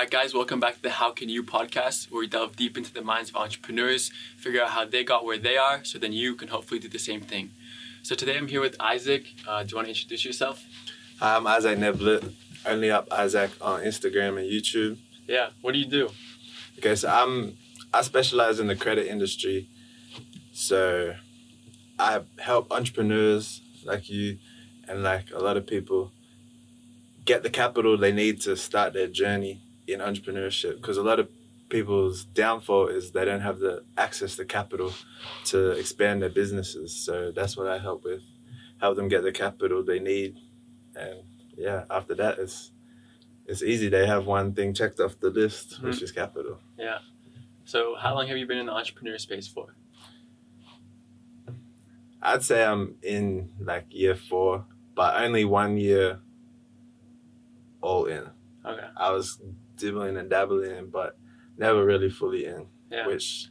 Right, guys, welcome back to the How Can You podcast, where we delve deep into the minds of entrepreneurs, figure out how they got where they are, so then you can hopefully do the same thing. So today I'm here with Issac. Uh, do you want to introduce yourself? Hi, I'm Issac Neblett, only up Isaac on Instagram and YouTube. Yeah. What do you do? Okay, so I'm I specialize in the credit industry. So I help entrepreneurs like you and like a lot of people get the capital they need to start their journey in entrepreneurship because a lot of people's downfall is they don't have the access to capital to expand their businesses. So that's what i help with. Help them get the capital they need. And yeah after that it's it's easy. They have one thing checked off the list mm-hmm. which is capital. Yeah. So how long have you been in the entrepreneur space for? I'd say i'm in like year four but only one year all in. Okay. I was dibbling and dabbling, but never really fully in. Yeah. Which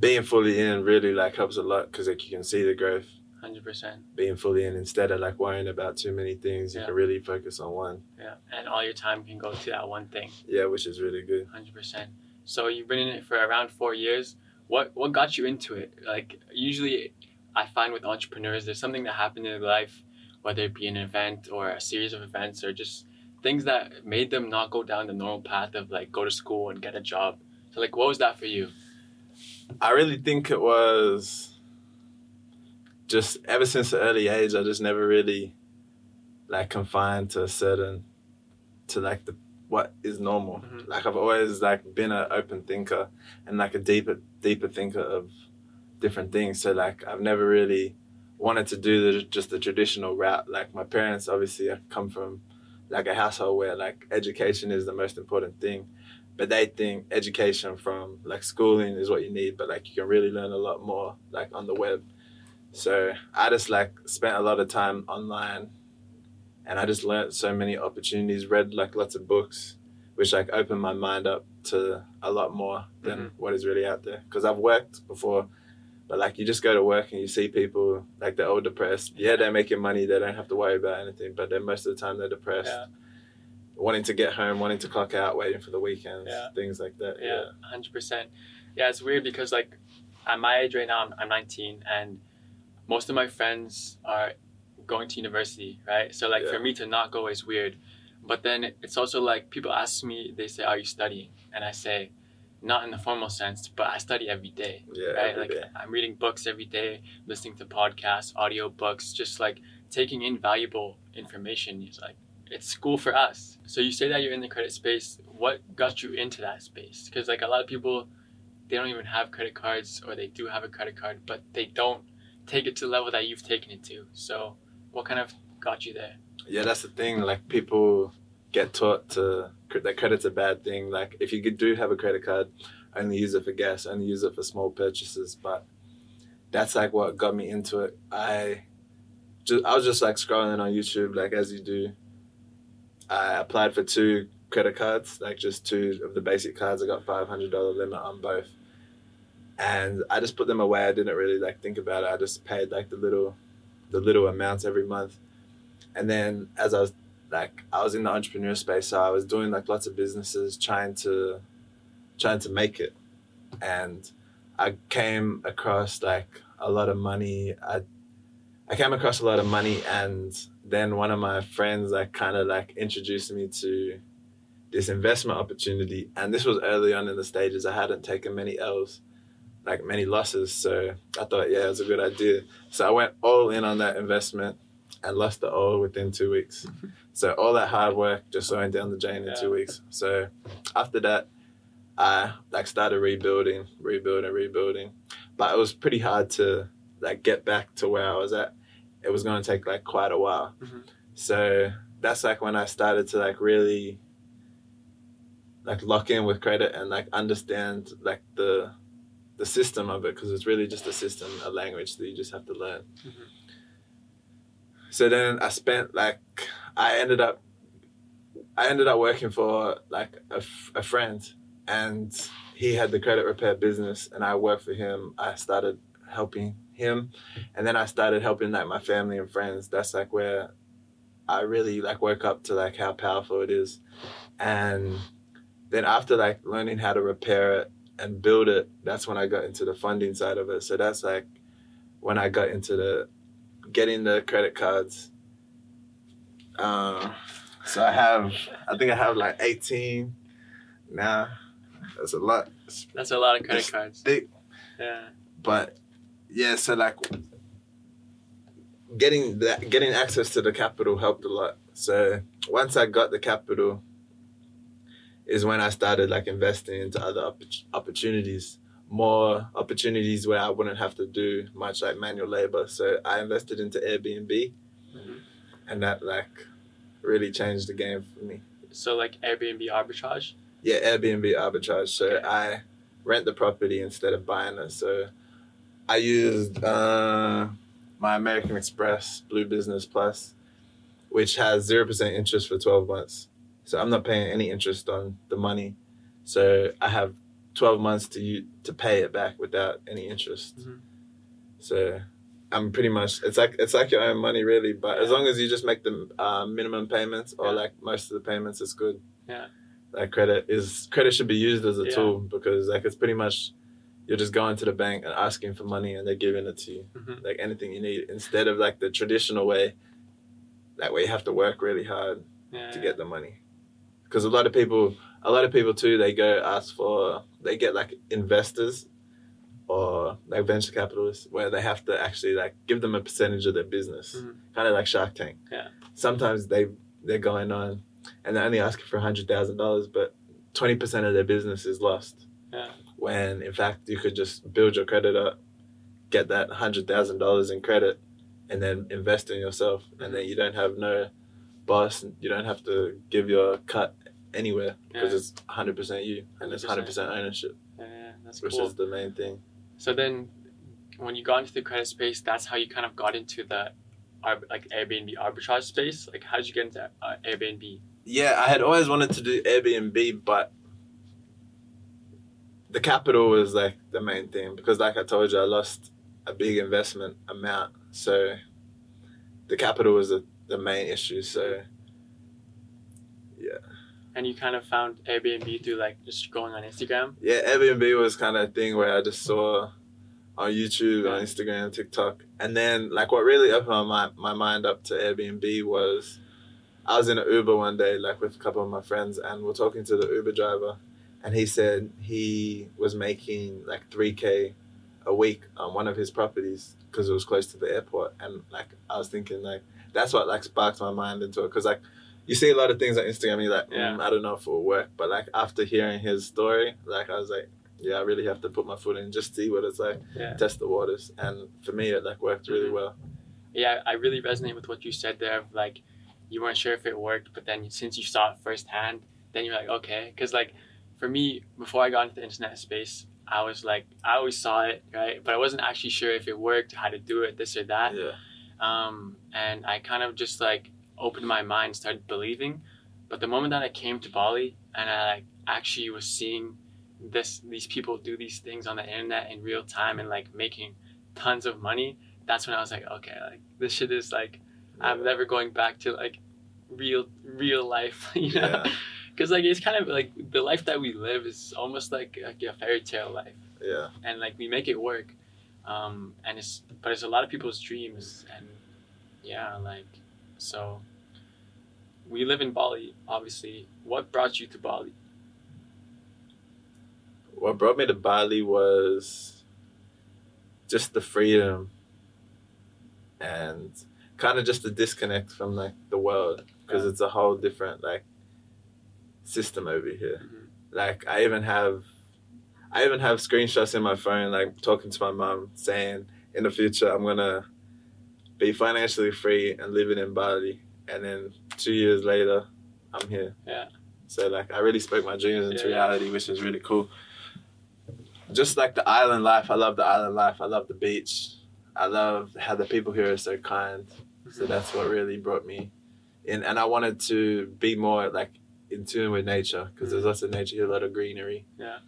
being fully in really like helps a lot because like you can see the growth. Hundred percent. Being fully in instead of like worrying about too many things, you yeah. can really focus on one. Yeah, and all your time can go to that one thing. Yeah, which is really good. Hundred percent. So you've been in it for around four years. What what got you into it? Like usually, I find with entrepreneurs, there's something that happened in their life, whether it be an event or a series of events or just things that made them not go down the normal path of like go to school and get a job. So like what was that for you? I really think it was just ever since an early age I just never really like confined to a certain to like the what is normal. Mm-hmm. Like I've always like been an open thinker and like a deeper deeper thinker of different things. So like I've never really wanted to do the, just the traditional route. Like my parents obviously I come from like a household where like education is the most important thing. But they think education from like schooling is what you need but like you can really learn a lot more like on the web. So i just like spent a lot of time online and i just learned so many opportunities read like lots of books which like opened my mind up to a lot more than mm-hmm. what is really out there. Because i've worked before but like you just go to work and you see people like they're all depressed. Yeah, they're making money. They don't have to worry about anything. But then most of the time they're depressed, yeah. wanting to get home, wanting to clock out, waiting for the weekends, yeah. things like that. Yeah, hundred percent. Yeah, it's weird because like at my age right now, I'm, I'm 19, and most of my friends are going to university, right? So like yeah. for me to not go is weird. But then it's also like people ask me, they say, "Are you studying?" And I say not in the formal sense, but I study every day. Yeah, right. like day. I'm reading books every day, listening to podcasts, audio books, just like taking in valuable information. It's like it's school for us. So you say that you're in the credit space. What got you into that space? Because like a lot of people, they don't even have credit cards, or they do have a credit card, but they don't take it to the level that you've taken it to. So what kind of got you there? Yeah, that's the thing. Like people get taught to that credit's a bad thing. Like if you do have a credit card, only use it for gas, only use it for small purchases. But that's like what got me into it. I just I was just like scrolling on YouTube, like as you do. I applied for two credit cards, like just two of the basic cards. I got five hundred dollar limit on both, and I just put them away. I didn't really like think about it. I just paid like the little, the little amounts every month, and then as I was like I was in the entrepreneur space, so I was doing like lots of businesses, trying to trying to make it, and I came across like a lot of money. I I came across a lot of money, and then one of my friends like kind of like introduced me to this investment opportunity, and this was early on in the stages. I hadn't taken many L's, like many losses, so I thought, yeah, it was a good idea. So I went all in on that investment and lost it all within two weeks. So all that hard work just went down the drain in two weeks. So after that, I like started rebuilding, rebuilding, rebuilding. But it was pretty hard to like get back to where I was at. It was going to take like quite a while. Mm-hmm. So that's like when I started to like really like lock in with credit and like understand like the the system of it because it's really just a system, a language that you just have to learn. Mm-hmm. So then I spent like I ended up I ended up working for like a, friend and he had the credit repair business and I worked for him. I started helping him and then I started helping like my family and friends. That's like where I really like woke up to like how powerful it is. And then after like learning how to repair it and build it, that's when I got into the funding side of it. So that's like when I got into the getting the credit cards. Um, so I have, I think I have like 18 now. That's a lot. That's a lot of credit It's cards. thick. Yeah. But yeah, so like getting that, getting access to the capital helped a lot. So once I got the capital, is when I started like investing into other opp- opportunities, more opportunities where I wouldn't have to do much like manual labor. So I invested into Airbnb. And that like really changed the game for me. So like Airbnb arbitrage. Yeah, Airbnb arbitrage. So Okay. I rent the property instead of buying it. So I used uh, my American Express Blue Business Plus, which has zero percent interest for twelve months. So I'm not paying any interest on the money. So I have twelve months to u- to pay it back without any interest. Mhm. So I'm pretty much it's like it's like your own money really, but as long as you just make the uh, minimum payments or Yeah. like most of the payments, it's good. Yeah. Like credit is credit should be used as a Yeah. tool because like it's pretty much you're just going to the bank and asking for money and they're giving it to you Mhm. like anything you need instead of like the traditional way that way you have to work really hard Yeah. to get the money because a lot of people a lot of people too they go ask for they get like investors or like venture capitalists where they have to actually like give them a percentage of their business Mhm. kind of like shark tank Yeah. sometimes they they're going on and they're only asking for a hundred thousand dollars but 20% of their business is lost Yeah. when in fact you could just build your credit up get that hundred thousand dollars in credit and then invest in yourself and then you don't have no boss and you don't have to give your cut anywhere because Yeah. it's 100% you and it's 100% ownership Yeah, yeah, that's which cool. is the main thing So then, when you got into the credit space, that's how you kind of got into the, like Airbnb arbitrage space. Like, how did you get into uh, Airbnb? yeah i had always wanted to do airbnb but the capital was like the main thing because like i told you i lost a big investment amount so the capital was the, the main issue so And you kind of found Airbnb through like just going on Instagram. Yeah, Airbnb was kind of a thing where I just saw on YouTube, on. Instagram, TikTok, and then like what really opened my my mind up to Airbnb was I was in an Uber one day, like with a couple of my friends, and we're talking to the Uber driver, and he said he was making like three k a week on one of his properties because it was close to the airport, and like I was thinking like that's what like sparked my mind into it because like. You see a lot of things on Instagram, you're like, Yeah. mm, I don't know if it will work. But like after hearing his story, like I was like, yeah, I really have to put my foot in, just see what it's like, Yeah. test the waters. And for me, it like worked really Mhm. well. Yeah, I really resonate with what you said there. Of like, you weren't sure if it worked, but then since you saw it firsthand, then you're like, okay. Because like, for me, before I got into the internet space, I was like, I always saw it, right? But I wasn't actually sure if it worked, how to do it, this or that. Yeah, um, and I kind of just like opened my mind, started believing. But the moment that I came to Bali and I like actually was seeing this these people do these things on the internet in real time and like making tons of money, that's when I was like, okay, like this shit is like I'm never going back to like real real life, you know? Yeah. Because like it's kind of like the life that we live is almost like, like a fairy tale life yeah, and like we make it work um and it's but it's a lot of people's dreams and yeah like so we live in bali obviously what brought you to bali What brought me to Bali was just the freedom and kind of just the disconnect from like the world because Yeah. it's a whole different like system over here. Mhm. Like I even have, I even have screenshots in my phone, like talking to my mom, saying in the future I'm gonna be financially free and living in Bali, and then two years later, I'm here. Yeah. So like I really spoke my dreams into Yeah, reality, which is really cool. Just like the island life, I love the island life. I love the beach. I love how the people here are so kind. So mm-hmm. that's what really brought me in, and I wanted to be more like in tune with nature because there's mm. lots of nature here, a lot of greenery Yeah.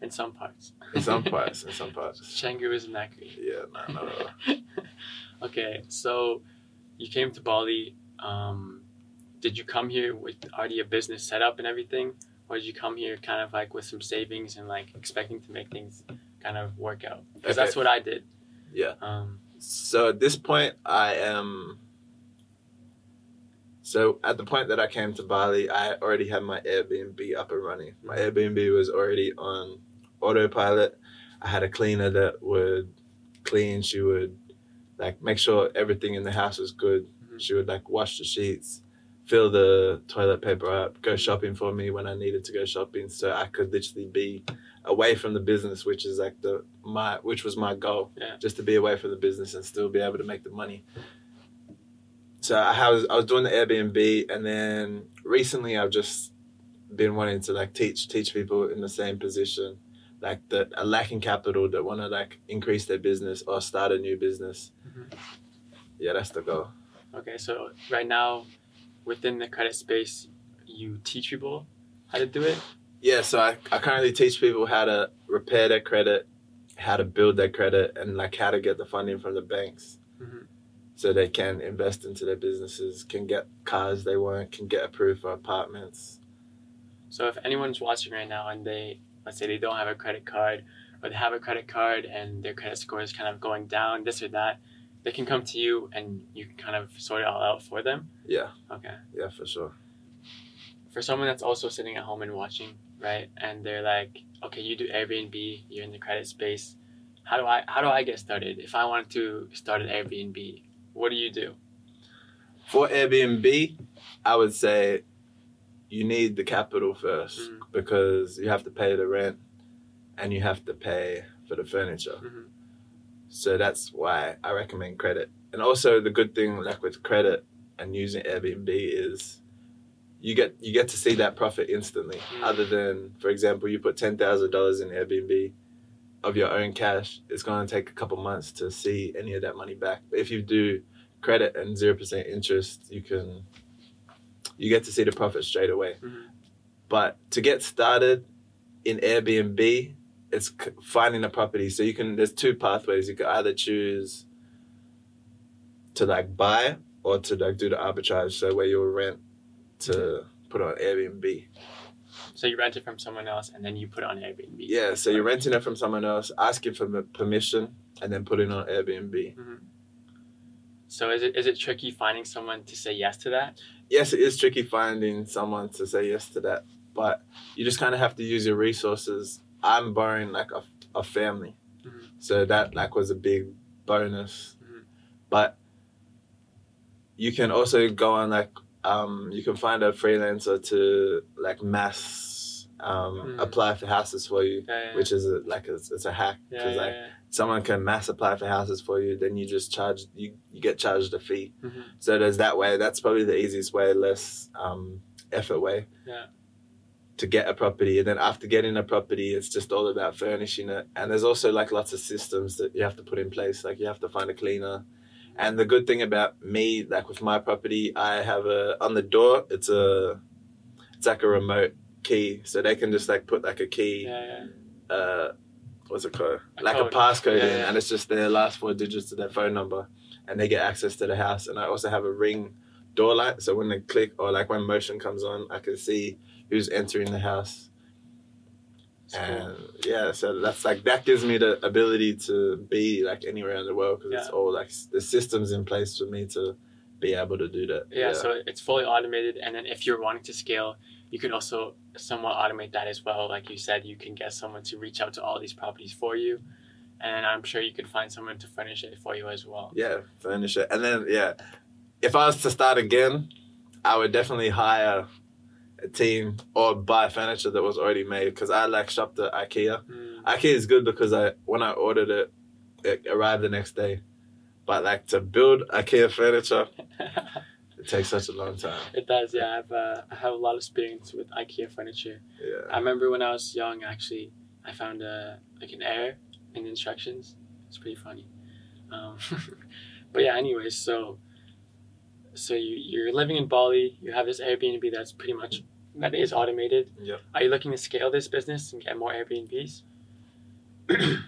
in some parts in some parts. In some parts, Canggu isn't that green yeah, no, not okay so you came to bali um did you come here with already a business set up and everything or did you come here kind of like with some savings and like expecting to make things kind of work out? Because Okay. that's what I did. Yeah. Um, So at this point, I am. So at the point that I came to Bali, I already had my Airbnb up and running. My Airbnb was already on autopilot. I had a cleaner that would clean. She would like make sure everything in the house was good. She would like wash the sheets, fill the toilet paper up, go shopping for me when I needed to go shopping, so I could literally be away from the business, which is like the my which was my goal, Yeah. just to be away from the business and still be able to make the money. So I was I was doing the Airbnb, and then recently I've just been wanting to like teach teach people in the same position, like that are lacking capital that want to like increase their business or start a new business. Mhm. Yeah, that's the goal. Okay, so right now, within the credit space, you teach people how to do it. Yeah, so I, I currently teach people how to repair their credit, how to build their credit, and like how to get the funding from the banks Mhm. so they can invest into their businesses, can get cars they want, can get approved for apartments. So if anyone's watching right now and they, let's say they don't have a credit card, or they have a credit card and their credit score is kind of going down, this or that, they can come to you and you can kind of sort it all out for them. Yeah, Okay. yeah, for sure. For someone that's also sitting at home and watching, right, and they're like, okay, you do Airbnb, you're in the credit space. How do I how do I get started? If I wanted to start an Airbnb, what do you do? For Airbnb, I would say you need the capital first Mm. because you have to pay the rent and you have to pay for the furniture. Mhm. So that's why I recommend credit. And also the good thing like with credit and using Airbnb is you get you get to see that profit instantly. Mm. Other than, for example, you put ten thousand dollars in Airbnb of your own cash, it's gonna take a couple months to see any of that money back. But if you do credit and zero percent interest, you can you get to see the profit straight away. Mhm. But to get started in Airbnb, it's finding a property. So you can there's two pathways. You can either choose to like buy or to like do the arbitrage. So where you'll rent to put on Airbnb. So you rent it from someone else and then you put it on Airbnb. Yeah. So you're renting it from someone else, asking for permission, and then putting it on Airbnb. Mm-hmm. So is it is it tricky finding someone to say yes to that? Yes, it is tricky finding someone to say yes to that, but you just kind of have to use your resources. I'm borrowing like a, a family, Mhm. so that like was a big bonus. Mhm. But you can also go on like um, you can find a freelancer to like mass um, Mm. apply for houses for you, Yeah, yeah, which is a, like a, it's a hack because yeah, like someone can mass apply for houses for you, then you just charge you you get charged a fee. Mhm. So there's that way. That's probably the easiest way, less um, effort way. Yeah. To get a property, and then after getting a property, it's just all about furnishing it. And there's also like lots of systems that you have to put in place. Like you have to find a cleaner. And the good thing about me, like with my property, I have a on the door. It's a, it's like a remote key, so they can just like put like a key. Yeah, yeah. Uh, what's it called? A like code. a passcode Yeah, in, yeah. and it's just their last four digits of their phone number, and they get access to the house. And I also have a ring door light, so when they click or like when motion comes on, I can see who's entering the house. Cool. And yeah, so that's like that gives me the ability to be like anywhere in the world because it's all like the systems in place for me to be able to do that. Yeah, so it's fully automated, and then if you're wanting to scale, you could also somewhat automate that as well. Like you said, you can get someone to reach out to all these properties for you, and I'm sure you could find someone to furnish it for you as well. yeah, furnish it, and then yeah, if I was to start again, I would definitely hire a team or buy furniture that was already made because I like shopped at IKEA. Mm. IKEA is good because I when I ordered it, it arrived the next day. But like to build IKEA furniture, it takes such a long time. it does, yeah. I've uh, I have a lot of experience with IKEA furniture. Yeah. I remember when I was young, actually, I found a like an error in the instructions. It's pretty funny. Um, but yeah, anyways, so so you you're living in Bali. You have this Airbnb that's pretty much that is automated. Yep. Are you looking to scale this business and get more Airbnbs?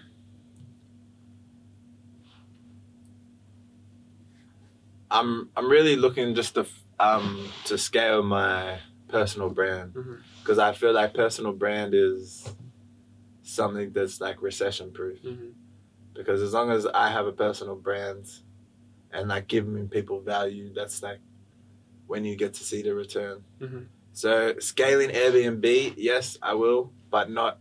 I'm I'm really looking just to um to scale my personal brand because I feel like personal brand is something that's like recession proof. hmm Because as long as I have a personal brand and like giving people value, that's like when you get to see the return. hmm So scaling Airbnb, yes, I will, but not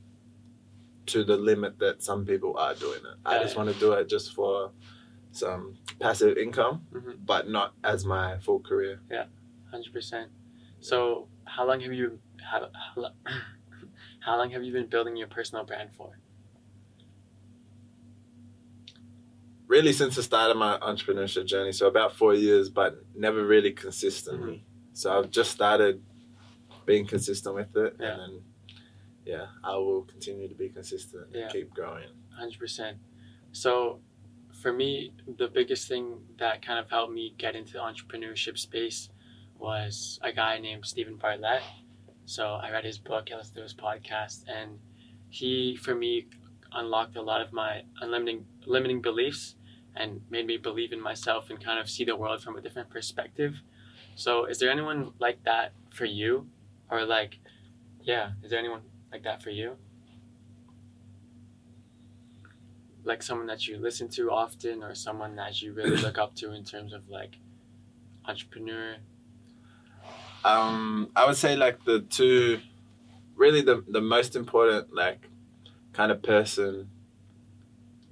to the limit that some people are doing it. I Yeah, just yeah. want to do it just for some passive income, Mhm. but not as my full career. Yeah, Hundred percent. So, how long have you how, how, how long have you been building your personal brand for? Really, since the start of my entrepreneurship journey, so about four years, but never really consistently. Mm-hmm. So I've just started being consistent with it, Yeah. and then yeah, I will continue to be consistent Yeah. and keep growing. Hundred percent. So, for me, the biggest thing that kind of helped me get into the entrepreneurship space was a guy named Steven Bartlett. So I read his book, I listened to his podcast, and he, for me, unlocked a lot of my unlimiting limiting beliefs and made me believe in myself and kind of see the world from a different perspective. So, is there anyone like that for you, or like, yeah, is there anyone like that for you? like someone that you listen to often or someone that you really look up to in terms of like entrepreneur Um, I would say like the two, really the the most important like kind of person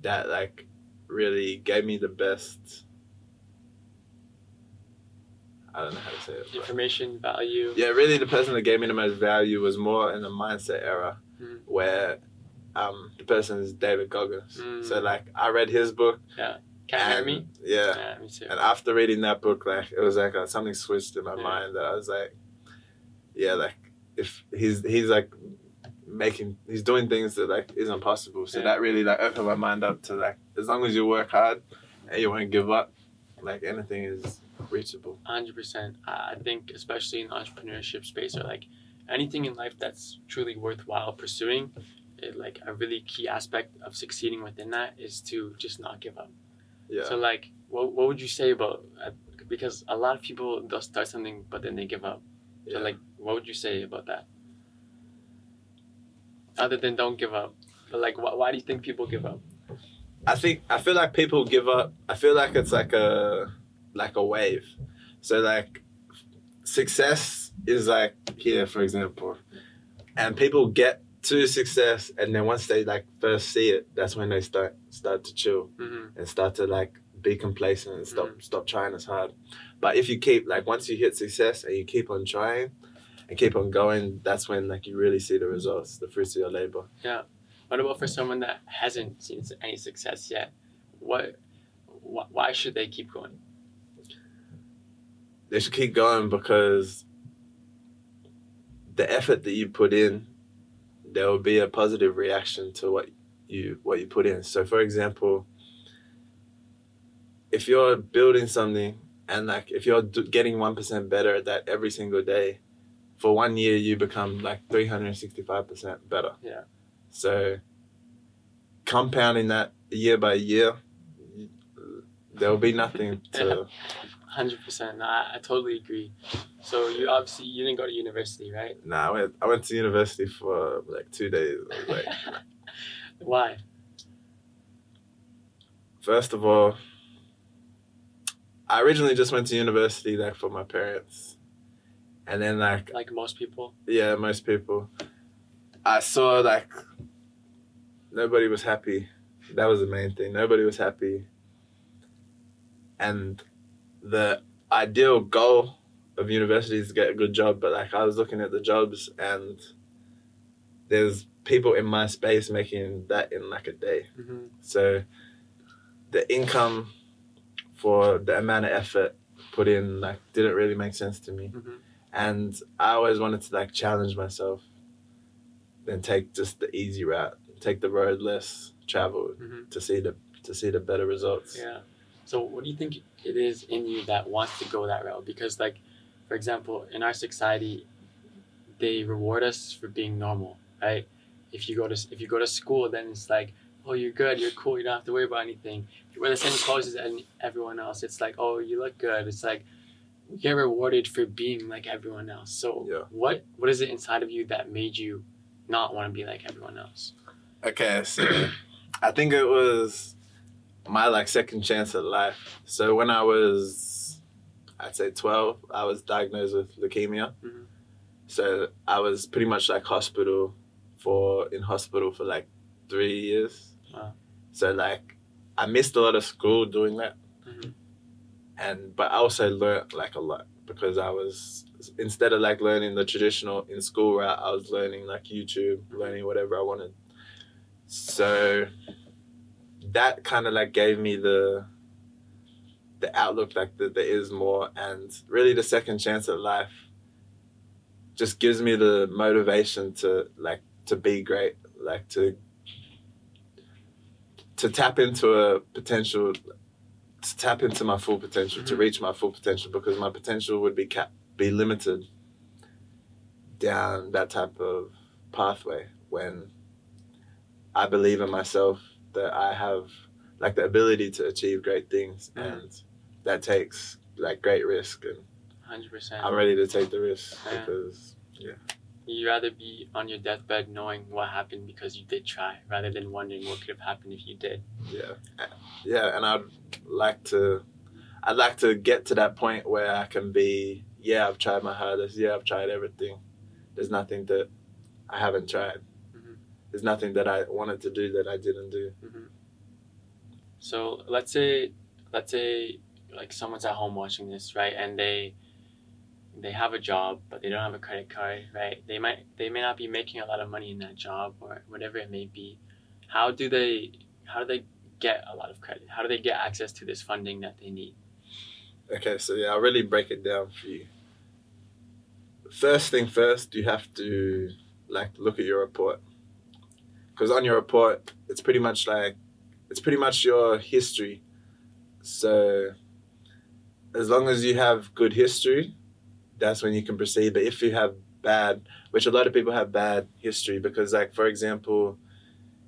that like really gave me the best. I don't know how to say it. information value yeah, really the person that gave me the most value was more in the mindset era Mhm. where um, the person is David Goggins. Mm. So like I read his book. Yeah. Can you hear and- me Yeah. yeah me too And after reading that book, like it was like uh, something switched in my Yeah. mind that I was like, yeah, like if he's he's like making he's doing things that like isn't possible. So Yeah. that really like opened my mind up to like as long as you work hard and you won't give up, like anything is reachable. 100% i I think especially in the entrepreneurship space or like anything in life that's truly worthwhile pursuing it, like a really key aspect of succeeding within that is to just not give up Yeah. so like what, what would you say about uh, because a lot of people they'll start something but then they give up So yeah. like, what would you say about that? Other than don't give up, but like, why, why do you think people give up? I think I feel like people give up. I feel like it's like a like a wave. So like success is like here, for example, and people get to success, and then once they like first see it, that's when they start start to chill Mm-hmm. and start to like be complacent and stop stop trying as hard. But if you keep like once you hit success and you keep on trying and keep on going, that's when like you really see the results, the fruits of your labor. Yeah. What about for someone that hasn't seen any success yet? What, wh- why should they keep going? they should keep going because the effort that you put in, there will be a positive reaction to what you what you put in. So, for example, if you're building something and like if you're getting one percent better at that every single day, for one year you become like three hundred sixty five percent better. Yeah. So, compounding that year by year, there will be nothing to. Hundred percent. I, I totally agree. So you obviously you didn't go to university, right? Nah, I went, I went to university for like two days. Like, why? first of all, I originally just went to university like for my parents, and then like Like most people. yeah, most people, I saw like nobody was happy. That was the main thing. Nobody was happy, and the ideal goal of university is to get a good job. But like I was looking at the jobs, and there's people in my space making that in like a day. Mm-hmm. So the income for the amount of effort put in like didn't really make sense to me. Mhm. And I always wanted to like challenge myself and take just the easy route, take the road less traveled Mhm. to see the to see the better results. Yeah. So what do you think it is in you that wants to go that route? Because like, for example, in our society, they reward us for being normal, right? If you go to if you go to school, then it's like, oh, you're good, you're cool, you don't have to worry about anything. If you wear the same clothes as everyone else, it's like, oh, you look good. It's like, get rewarded for being like everyone else. So Yeah. what what is it inside of you that made you not want to be like everyone else? Okay, so I think it was my like second chance at life. So when I was, I'd say twelve, I was diagnosed with leukemia. Mhm. So I was pretty much like hospital for in hospital for like three years. Wow. So like I missed a lot of school doing that. And but I also learned like a lot because I was instead of like learning the traditional in school route, I was learning like YouTube, learning whatever I wanted. So that kind of like gave me the the outlook like that there is more and really the second chance at life just gives me the motivation to like to be great like to to tap into a potential to tap into my full potential to Mhm. reach my full potential because my potential would be cap be limited down that type of pathway when I believe in myself that I have like the ability to achieve great things Mhm. and that takes like great risk and Hundred percent. I'm ready to take the risk Yeah. because You'd rather be on your deathbed knowing what happened because you did try, rather than wondering what could have happened if you did. yeah yeah and I'd like to I'd like to get to that point where I can be yeah I've tried my hardest yeah I've tried everything there's nothing that I haven't tried Mhm. there's nothing that I wanted to do that I didn't do So let's say, let's say, like someone's at home watching this, right, and they they have a job but they don't have a credit card, right? They might they may not be making a lot of money in that job or whatever it may be. How do they how do they get a lot of credit? How do they get access to this funding that they need? Okay, so yeah, I'll really break it down for you. First thing first, you have to like look at your report. Because on your report, it's pretty much like it's pretty much your history. So as long as you have good history, that's when you can proceed. But if you have bad, which a lot of people have bad history, because like for example,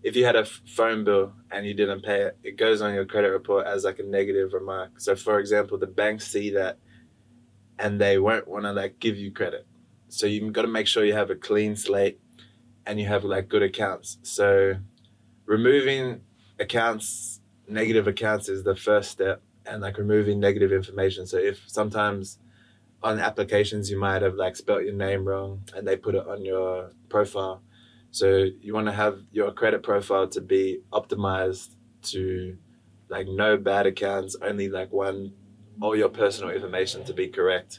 if you had a phone bill and you didn't pay it, it goes on your credit report as like a negative remark. So, for example, the banks see that and they won't want to like give you credit. So you've got to make sure you have a clean slate and you have like good accounts. So removing accounts, negative accounts is the first step, and like removing negative information. So if sometimes on applications you might have like spelt your name wrong and they put it on your profile so you want to have your credit profile to be optimized to like no bad accounts, only like one, all your personal information to be correct.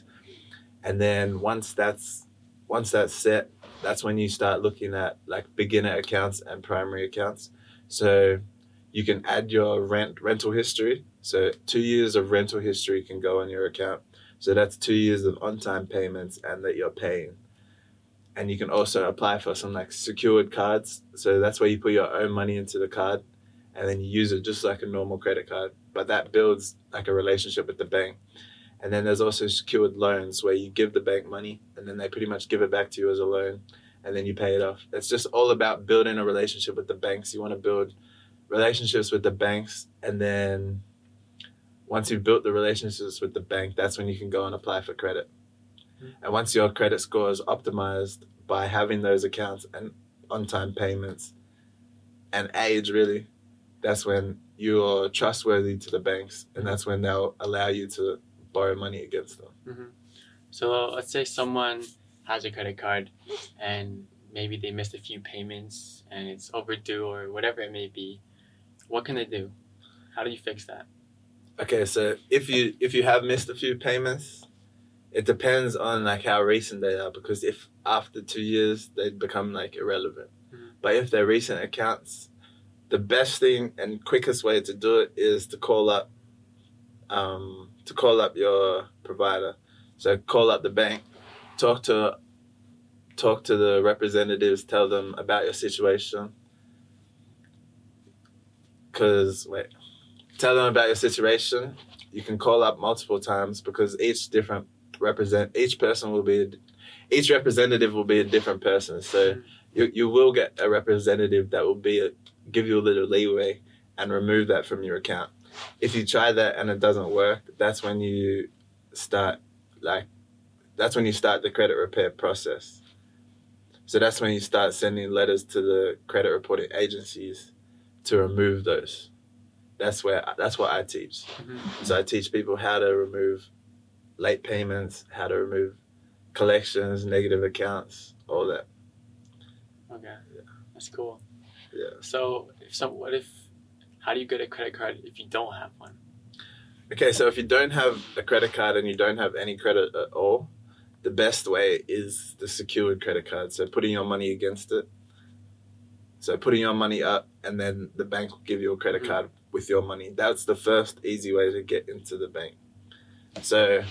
And then once that's once that's set, that's when you start looking at like beginner accounts and primary accounts. So you can add your rent rental history. So two years of rental history can go on your account. So that's two years of on time payments and that you're paying and you can also apply for some like secured cards. So that's where you put your own money into the card and then you use it just like a normal credit card. But that builds like a relationship with the bank. And then there's also secured loans where you give the bank money and then they pretty much give it back to you as a loan and then you pay it off. It's just all about building a relationship with the banks. You want to build relationships with the banks and then once you've built the relationships with the bank, that's when you can go and apply for credit. And once your credit score is optimized by having those accounts and on time payments and age, really, that's when you're trustworthy to the banks. And that's when they'll allow you to borrow money against them. Mm-hmm. So let's say someone has a credit card and maybe they missed a few payments and it's overdue or whatever it may be. What can they do? How do you fix that? Okay, so if you if you have missed a few payments, it depends on like how recent they are because if after two years they become like irrelevant. Mhm. But if they're recent accounts, the best thing and quickest way to do it is to call up um, to call up your provider. So call up the bank, talk to talk to the representatives, tell them about your situation. Cause wait, tell them about your situation. You can call up multiple times because each different represent each person will be each representative will be a different person. So you you will get a representative that will be a, give you a little leeway and remove that from your account. If you try that and it doesn't work, that's when you start like that's when you start the credit repair process. So that's when you start sending letters to the credit reporting agencies to remove those. That's where that's what I teach. Mhm. So I teach people how to remove late payments, how to remove collections, negative accounts, all that. Okay. Yeah. That's cool. Yeah. So, if some, what if? How do you get a credit card if you don't have one? Okay, so if you don't have a credit card and you don't have any credit at all, the best way is the secured credit card. So putting your money against it. So putting your money up and then the bank will give you a credit Mhm. card with your money. That's the first easy way to get into the bank. So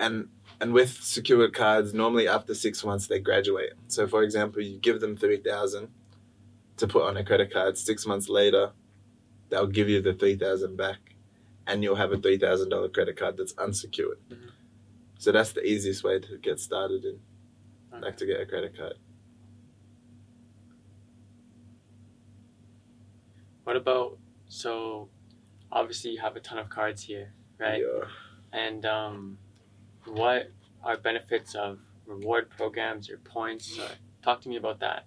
and and with secured cards, normally after six months they graduate. So for example, you give them three thousand to put on a credit card. Six months later, they'll give you the three thousand back and you'll have a three thousand dollar credit card that's unsecured. Mhm. So that's the easiest way to get started in, Okay. like to get a credit card. What about? So, obviously, you have a ton of cards here, right? Yeah. And um, what are benefits of reward programs or points? Or, talk to me about that.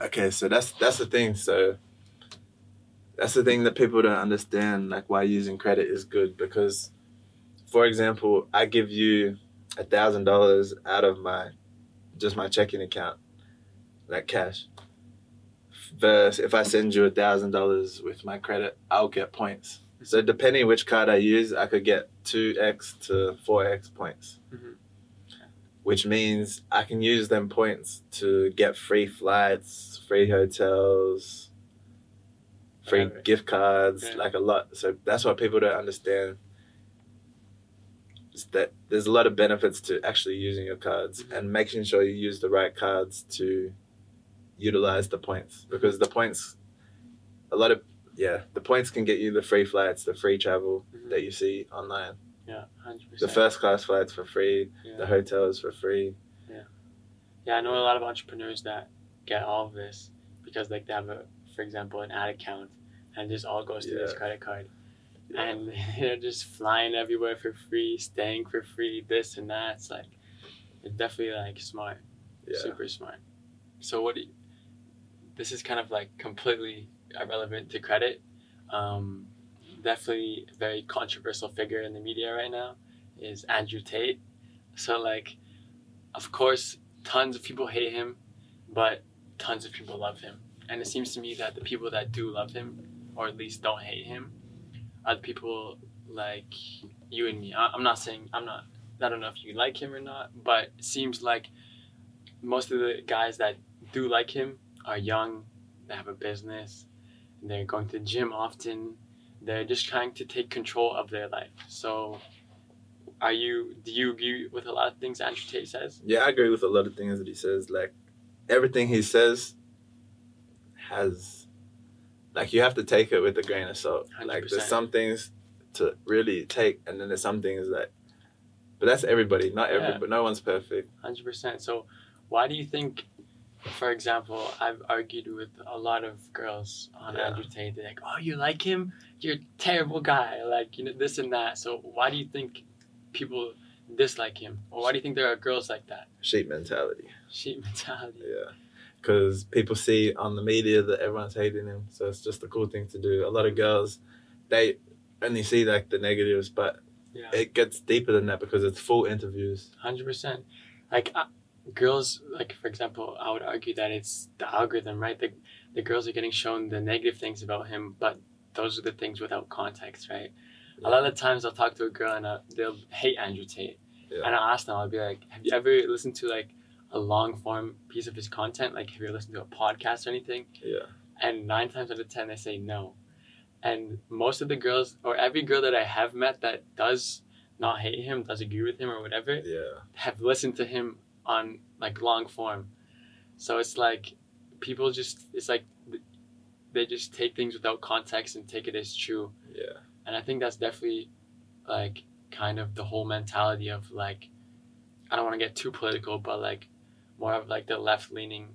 Okay, so that's that's the thing. So that's the thing that people don't understand, like why using credit is good. Because, for example, I give you a thousand dollars out of my just my checking account, like cash. Versus if I send you a thousand dollars with my credit, I'll get points. So depending which card I use, I could get two x to four x points, Mhm. which means I can use them points to get free flights, free hotels, free Whatever. gift cards, like a lot. So that's what people don't understand. Is that there's a lot of benefits to actually using your cards Mhm. and making sure you use the right cards to utilize the points because the points, a lot of yeah, the points can get you the free flights, the free travel Mhm. that you see online, Yeah, 100%. the first class flights for free, Yeah. the hotels for free. Yeah, Yeah, I know a lot of entrepreneurs that get all of this because like they have a, for example, an ad account, and just all goes to this credit card, and they're just flying everywhere for free, staying for free, this and that. It's like it's definitely like smart, Yeah. super smart. So what? Do you, this is kind of like completely irrelevant to credit. Um, definitely a very controversial figure in the media right now is Andrew Tate. So like, of course, tons of people hate him, but tons of people love him. And it seems to me that the people that do love him, or at least don't hate him, are the people like you and me. I- I'm not saying I'm not. I don't know if you like him or not, but it seems like most of the guys that do like him are young. They have a business. They're going to the gym often. They're just trying to take control of their life. So, are you? Do you agree with a lot of things Andrew Tate says? Yeah, I agree with a lot of things that he says. Like everything he says has like you have to take it with a grain of salt. Like 100%. there's some things to really take and then there's some things that but that's everybody, not Yeah. everybody no one's perfect. Hundred percent. So, why do you think, for example, I've argued with a lot of girls on Yeah. Andrew Tate. They're like, "Oh, you like him? You're a terrible guy." Like you know this and that. So, why do you think people dislike him, or why do you think there are girls like that? Sheep mentality. Sheep mentality. Yeah. Because people see on the media that everyone's hating him, so it's just a cool thing to do. A lot of girls, they only see like the negatives, but Yeah. it gets deeper than that because it's full interviews. Hundred percent. Like uh, girls, like for example, I would argue that it's the algorithm, right? The the girls are getting shown the negative things about him, but those are the things without context, right? A lot of times I'll talk to a girl and uh, they'll hate Andrew Tate, Yeah. and I'll ask them, I'll be like, "Have you ever listened to like a long form piece of his content? Like, have you ever listened to a podcast or anything?" Yeah. And nine times out of ten, they say no. And most of the girls, or every girl that I have met that does not hate him, does agree with him or whatever, Yeah. have listened to him on like long form. So it's like people just it's like they just take things without context and take it as true. Yeah. And I think that's definitely like kind of the whole mentality of like I don't want to get too political, but like more of like the left leaning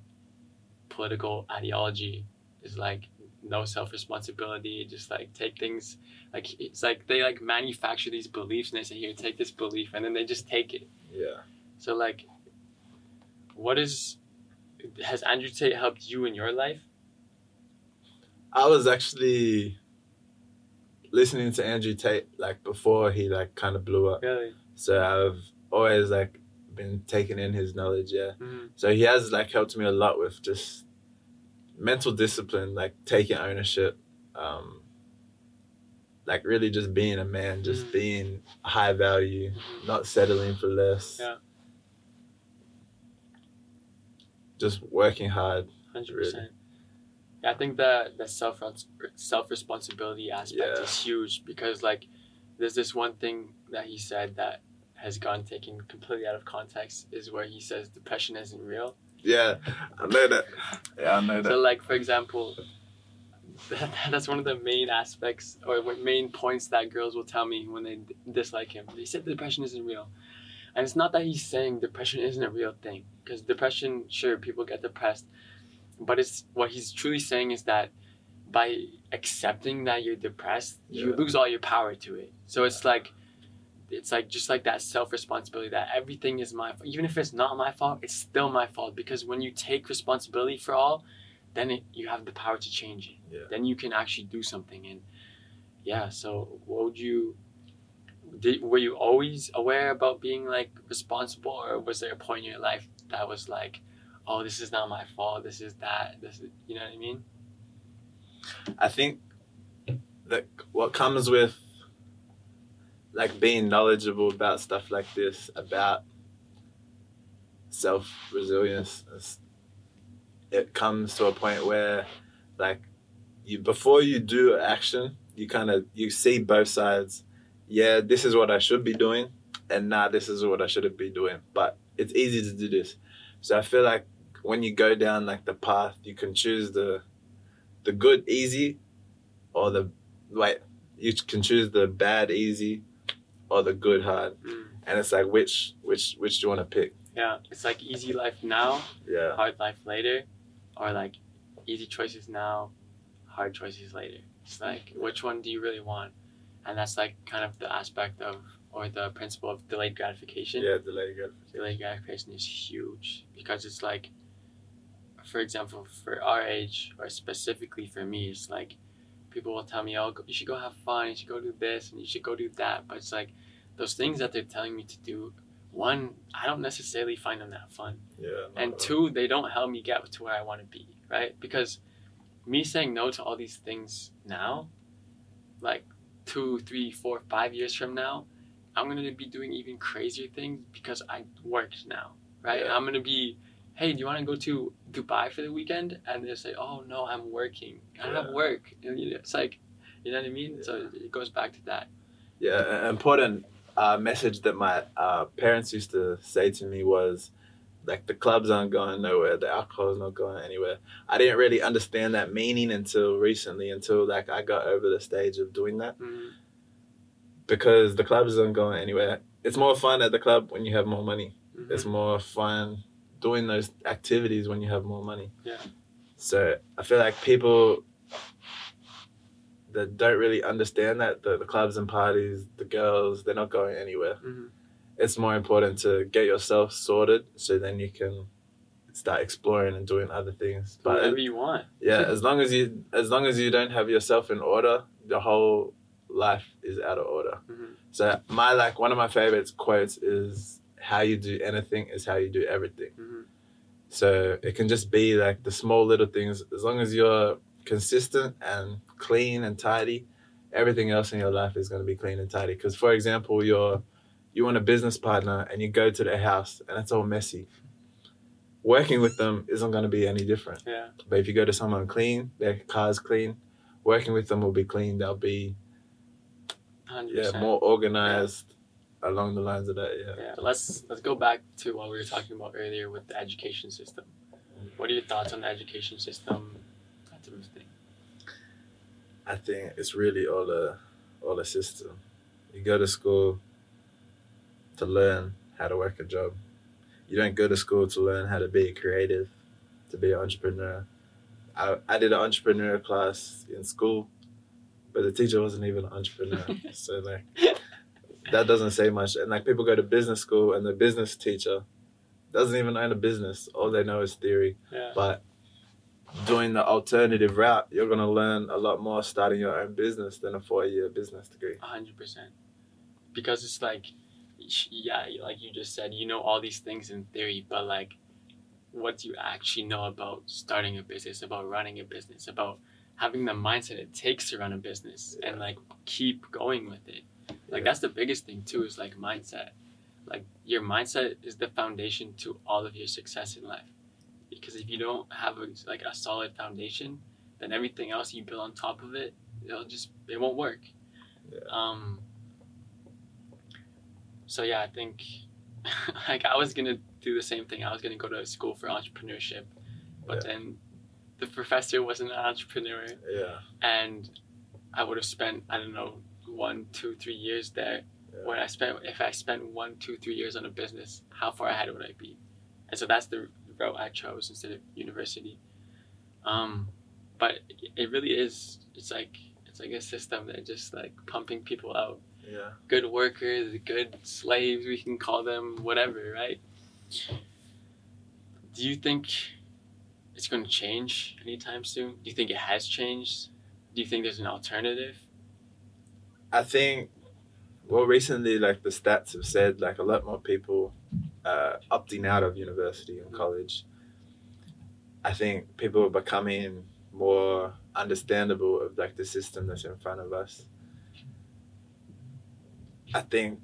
political ideology is like no self responsibility, just like take things like it's like they like manufacture these beliefs and they say here take this belief and then they just take it. Yeah. So like, what is has Andrew Tate helped you in your life? I was actually listening to Andrew Tate like before he like kind of blew up. Really? So I've always like been taking in his knowledge. Yeah. Mm-hmm. So he has like helped me a lot with just mental discipline, like taking ownership, um, like really just being a man, just Mhm. being high value, not settling for less. Yeah. Just working hard. Hundred Really. percent. Yeah, I think that the self self responsibility aspect Yeah. is huge because like there's this one thing that he said that has gone taken completely out of context is where he says depression isn't real. Yeah, I know that. Yeah, I know that. So like for example, that's one of the main aspects or main points that girls will tell me when they dislike him. They said depression isn't real, and it's not that he's saying depression isn't a real thing because depression, sure, people get depressed, but it's what he's truly saying is that by accepting that you're depressed, you lose all your power to it. So it's like. It's like just like that self responsibility that everything is my fault. Even if it's not my fault, it's still my fault because when you take responsibility for all, then it, you have the power to change it. Yeah. Then you can actually do something. And yeah, so what would you? Did, were you always aware about being like responsible, or was there a point in your life that was like, oh, this is not my fault. This is that. This is you know what I mean? I think that what comes with like being knowledgeable about stuff like this, about self resilience, it comes to a point where like you before you do action, you kind of you see both sides. Yeah, this is what I should be doing, and now this is what I shouldn't be doing. But it's easy to do this, so I feel like when you go down like the path, you can choose the the good easy or the like you can choose the bad easy or the good hard Mm. and it's like which which which do you want to pick Yeah, it's like easy life now, yeah hard life later, or like easy choices now, hard choices later. It's like which one do you really want? And that's like kind of the aspect of or the principle of delayed gratification. yeah delay good Delayed gratification is huge because it's like, for example, for our age or specifically for me, it's like people will tell me, "Oh, you should go have fun. You should go do this and you should go do that." But it's like those things that they're telling me to do. One, I don't necessarily find them that fun yeah and two they don't help me get to where i want to be right because me saying no to all these things now like two three four five years from now i'm going to be doing even crazier things because i worked now right? Yeah. i'm going to be hey do you want to go to dubai for the weekend? And they say oh no i'm working. I don't have work. And it's like you know what i mean? So it goes back to that. Yeah an important uh, message that my uh, parents used to say to me was like the clubs aren't going nowhere the alcohol's not going anywhere i didn't really understand that meaning until recently until like i got over the stage of doing that Mhm. because the clubs aren't going anywhere it's more fun at the club when you have more money Mhm. it's more fun doing those activities when you have more money. Yeah. So I feel like people that don't really understand that the, the clubs and parties, the girls, they're not going anywhere. Mhm. It's more important to get yourself sorted so then you can start exploring and doing other things. But whatever you want yeah, as long as you as long as you don't have yourself in order, the whole life is out of order. Mhm. So my like one of my favorite quotes is how you do anything is how you do everything. Mhm. So it can just be like the small little things. As long as you're consistent and clean and tidy, everything else in your life is going to be clean and tidy. Because for example, you're you want a business partner and you go to their house and it's all messy. Working with them isn't going to be any different. yeah But if you go to someone clean, their car's clean, working with them will be clean. They'll be 100%. yeah more organized along the lines of that. Yeah. Yeah, let's let's go back to what we were talking about earlier with the education system. What are your thoughts on the education system? That type of thing. I think it's really all a all a system. You go to school to learn how to work a job. You don't go to school to learn how to be creative, to be an entrepreneur, I, I did an entrepreneur class in school, but the teacher wasn't even an entrepreneur. so like that doesn't say much. And like people go to business school and the business teacher doesn't even own a business. All they know is theory. Yeah. But doing the alternative route, you're gonna learn a lot more starting your own business than a four year business degree. Hundred percent. Because it's like, yeah, like you just said, you know all these things in theory, but like, what do you actually know about starting a business, about running a business, about having the mindset it takes to run a business, and like keep going with it. Like Yeah. that's the biggest thing too is like mindset. Like your mindset is the foundation to all of your success in life. Because if you don't have a, like a solid foundation, then everything else you build on top of it, it'll just it won't work. Yeah. Um. So yeah, I think like I was gonna do the same thing. I was gonna go to school for entrepreneurship, but Yeah. then the professor wasn't an entrepreneur, Yeah. and I would have spent I don't know one, two, three years there. Yeah. When I spent if I spent one, two, three years on a business, how far ahead would I be? And so that's the route I chose instead of university. Um, but it really is. It's like it's like a system that just like pumping people out. Yeah. Good workers, good slaves, we can call them whatever, right? Do you think it's going to change anytime soon? Do you think it has changed? Do you think there's an alternative? I think well recently like the stats have said like a lot more people uh, opting out of university and college. I think people are becoming more understandable of like the system that's in front of us. I think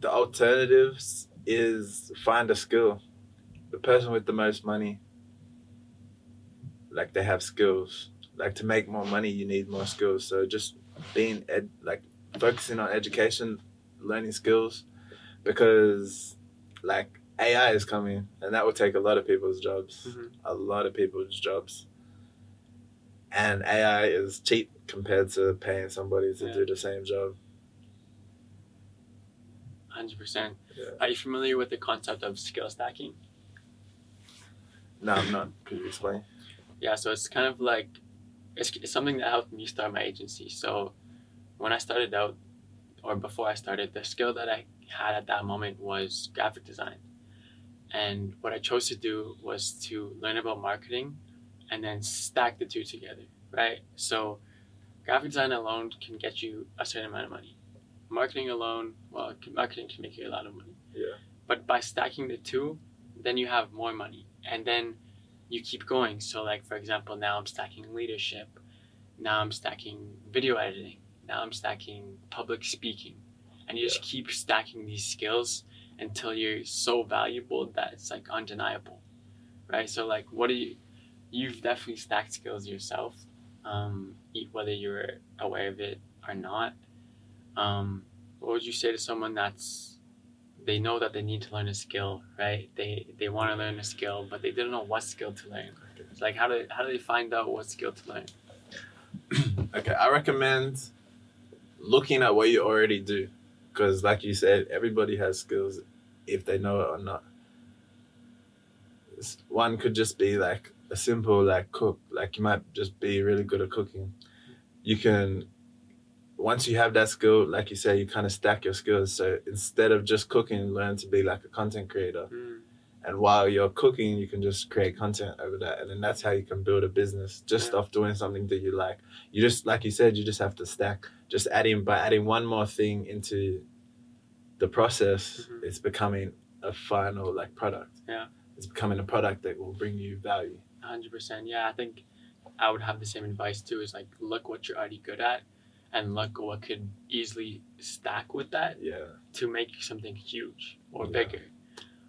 the alternatives is find a skill. The person with the most money, like they have skills. Like to make more money, you need more skills. So just being ed, like focusing on education, learning skills, because like AI is coming, and that will take a lot of people's jobs, Mhm. a lot of people's jobs. And AI is cheap compared to paying somebody to Yeah. do the same job. 100%. Are you familiar with the concept of skill stacking? No, I'm not. Could you explain? Yeah, so it's kind of like it's, it's something that helped me start my agency. So when I started out, or before I started, the skill that I had at that moment was graphic design. And what I chose to do was to learn about marketing and then stack the two together, right? So graphic design alone can get you a certain amount of money. Marketing alone, well, marketing can make you a lot of money. Yeah. But by stacking the two, then you have more money. And then you keep going. So, like, for example, now I'm stacking leadership. Now I'm stacking video editing. Now I'm stacking public speaking. And you just keep stacking these skills until you're so valuable that it's like undeniable. Right? So, like, what do you, you've definitely stacked skills yourself, um, whether you're aware of it or not. Um, what would you say to someone that's they know that they need to learn a skill, right? They they want to learn a skill, but they don't know what skill to learn. It's like how do how do they find out what skill to learn? Okay, I recommend looking at what you already do, because like you said, everybody has skills if they know it or not. One could just be like a simple like cook, like you might just be really good at cooking. You can once you have that skill, like you say, you kind of stack your skills. So instead of just cooking, learn to be like a content creator. Mm, And while you're cooking, you can just create content over that. And then that's how you can build a business just Yeah. off doing something that you like. You just, like you said, you just have to stack. Just adding, by adding one more thing into the process, Mhm. it's becoming a final like product. Yeah. It's becoming a product that will bring you value. hundred percent. Yeah, I think I would have the same advice too. Is like look what you're already good at, and look what could easily stack with that Yeah. to make something huge or Yeah. bigger.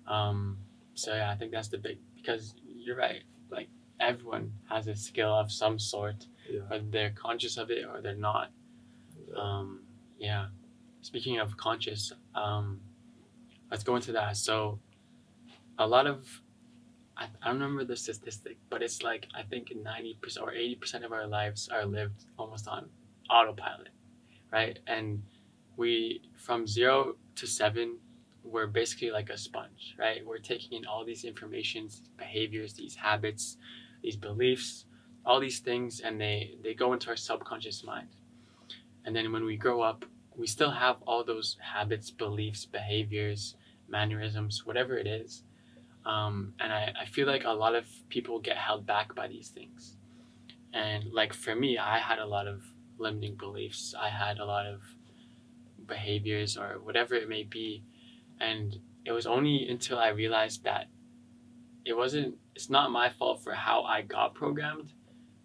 Um, so yeah, I think that's the big because you're right. Like everyone has a skill of some sort, Yeah. whether they're conscious of it or they're not. Yeah. Um, yeah. Speaking of conscious, um, let's go into that. So, a lot of, I, I don't remember the statistic, but it's like I think ninety percent or eighty percent of our lives are lived almost on autopilot, right? And we from zero to seven, we're basically like a sponge, right? We're taking in all these informations, behaviors, these habits, these beliefs, all these things and they they go into our subconscious mind and then when we grow up we still have all those habits beliefs behaviors mannerisms whatever it is um, and I, I feel like a lot of people get held back by these things and like for me i had a lot of limiting beliefs. I had a lot of behaviors or whatever it may be. And it was only until i realized that it wasn't it's not my fault for how i got programmed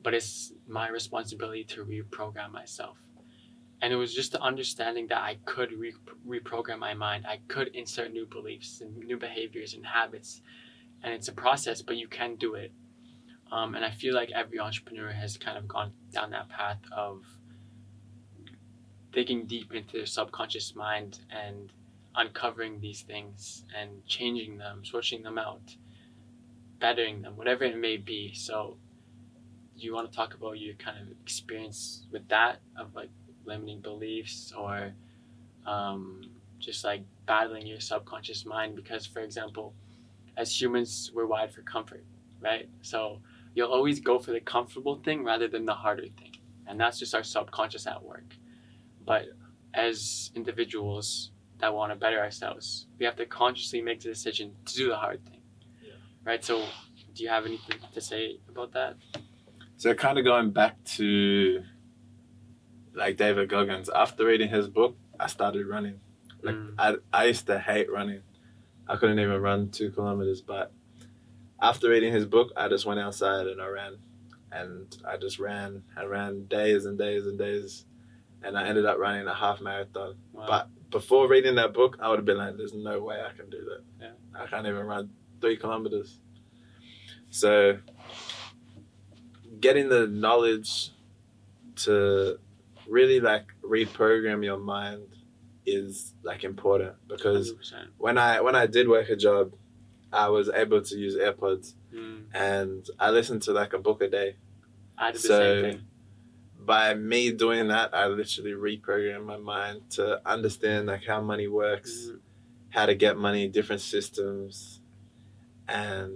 but it's my responsibility to reprogram myself. And it was just the understanding that i could re- reprogram my mind. I could insert new beliefs and new behaviors and habits and it's a process but you can do it. Um, and i feel like every entrepreneur has kind of gone down that path of digging deep into their subconscious mind and uncovering these things and changing them switching them out bettering them whatever it may be. So do you want to talk about your kind of experience with that of like limiting beliefs or um, just like battling your subconscious mind? Because for example as humans we're wired for comfort right? So you'll always go for the comfortable thing rather than the harder thing. And that's just our subconscious at work but as individuals that want to better ourselves we have to consciously make the decision to do the hard thing Yeah. right so do you have anything to say about that So kind of going back to like David Goggins. After reading his book, I started running. Like Mm. I, I used to hate running. I couldn't even run two kilometers. But after reading his book, I just went outside and I ran, and I just ran. I ran days and days and days, and I ended up running a half marathon. Wow. But before reading that book, I would have been like, "There's no way I can do that. Yeah. I can't even run three kilometers." So, getting the knowledge to really like reprogram your mind is like important because 100%. when I when I did work a job, I was able to use AirPods Mm. and I listened to like a book a day. I did the same thing. By me doing that, I literally reprogrammed my mind to understand like how money works, Mhm. how to get money, different systems, and